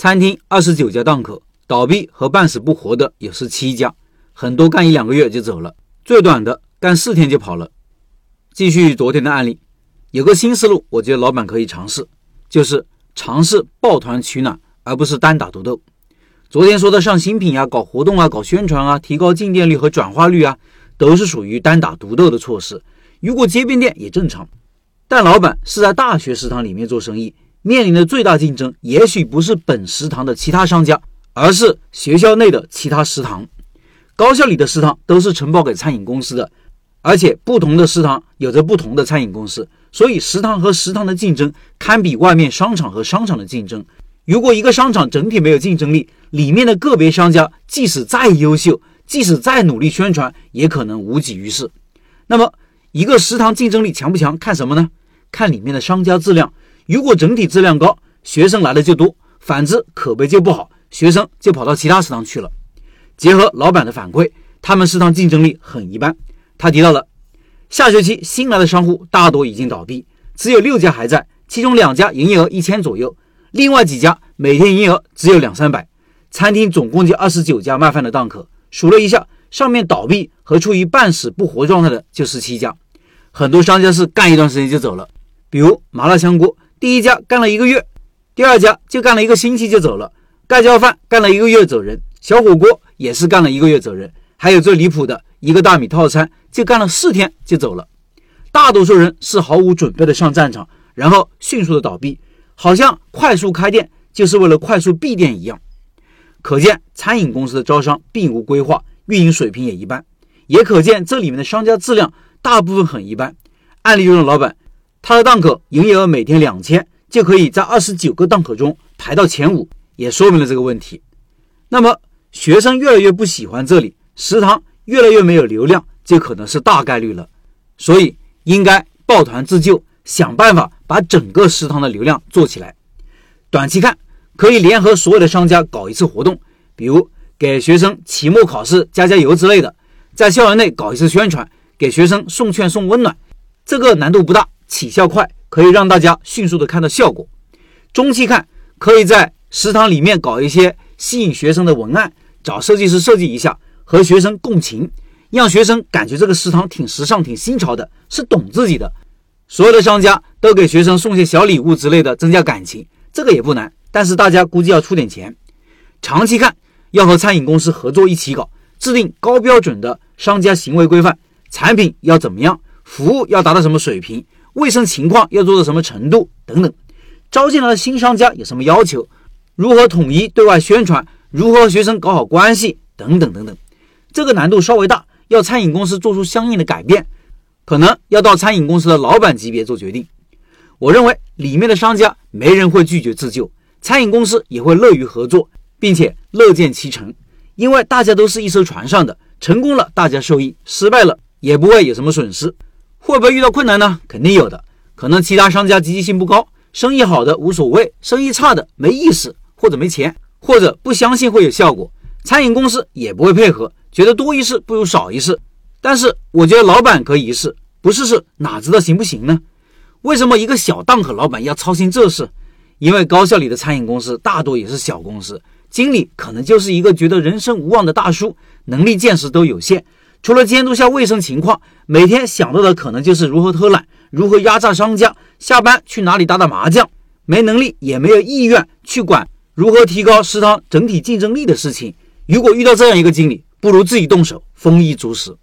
餐厅二十九家档口，倒闭和半死不活的有十七家，很多干一两个月就走了，最短的干四天就跑了。继续昨天的案例，有个新思路，我觉得老板可以尝试，就是尝试抱团取暖，而不是单打独斗。昨天说的上新品啊、搞活动啊、搞宣传啊、提高进店率和转化率啊，都是属于单打独斗的措施。如果街边店也正常，但老板是在大学食堂里面做生意，面临的最大竞争也许不是本食堂的其他商家，而是学校内的其他食堂。高校里的食堂都是承包给餐饮公司的，而且不同的食堂有着不同的餐饮公司，所以食堂和食堂的竞争堪比外面商场和商场的竞争。如果一个商场整体没有竞争力，里面的个别商家即使再优秀，即使再努力宣传，也可能无济于事。那么，一个食堂竞争力强不强，看什么呢？看里面的商家质量。如果整体质量高，学生来的就多；反之，口碑就不好，学生就跑到其他食堂去了。结合老板的反馈，他们食堂竞争力很一般。他提到了，下学期新来的商户大多已经倒闭，只有六家还在，其中两家营业额一千左右。另外几家每天营业额只有两三百，餐厅总共就二十九家卖饭的档口，数了一下，上面倒闭和处于半死不活状态的就十七家，很多商家是干一段时间就走了。比如麻辣香锅，第一家干了一个月，第二家就干了一个星期就走了；盖浇饭干了一个月走人，小火锅也是干了一个月走人，还有最离谱的一个大米套餐就干了四天就走了。大多数人是毫无准备的上战场，然后迅速的倒闭。好像快速开店就是为了快速闭店一样，可见餐饮公司的招商并无规划，运营水平也一般，也可见这里面的商家质量大部分很一般。案例中的老板，他的档口营业额每天两千，就可以在二十九个档口中排到前五，也说明了这个问题。那么学生越来越不喜欢这里，食堂越来越没有流量，就可能是大概率了。所以应该抱团自救。想办法把整个食堂的流量做起来。短期看，可以联合所有的商家搞一次活动，比如给学生期末考试加加油之类的，在校园内搞一次宣传，给学生送券送温暖。这个难度不大，起效快，可以让大家迅速的看到效果。中期看，可以在食堂里面搞一些吸引学生的文案，找设计师设计一下，和学生共情，让学生感觉这个食堂挺时尚、挺新潮的，是懂自己的。所有的商家都给学生送些小礼物之类的，增加感情，这个也不难。但是大家估计要出点钱。长期看，要和餐饮公司合作一起搞，制定高标准的商家行为规范，产品要怎么样，服务要达到什么水平，卫生情况要做到什么程度等等。招进来的新商家有什么要求，如何统一对外宣传，如何和学生搞好关系等等等等。这个难度稍微大，要餐饮公司做出相应的改变。可能要到餐饮公司的老板级别做决定。我认为里面的商家没人会拒绝自救，餐饮公司也会乐于合作，并且乐见其成，因为大家都是一艘船上的，成功了大家受益，失败了也不会有什么损失。会不会遇到困难呢？肯定有的，可能其他商家积极性不高，生意好的无所谓，生意差的没意思，或者没钱，或者不相信会有效果，餐饮公司也不会配合，觉得多一事不如少一事。但是我觉得老板可以一试，不试试哪知道行不行呢？为什么一个小档口老板要操心这事？因为高校里的餐饮公司大多也是小公司，经理可能就是一个觉得人生无望的大叔，能力见识都有限，除了监督下卫生情况，每天想到的可能就是如何偷懒，如何压榨商家，下班去哪里打打麻将，没能力也没有意愿去管如何提高食堂整体竞争力的事情。如果遇到这样一个经理，不如自己动手，丰衣足食。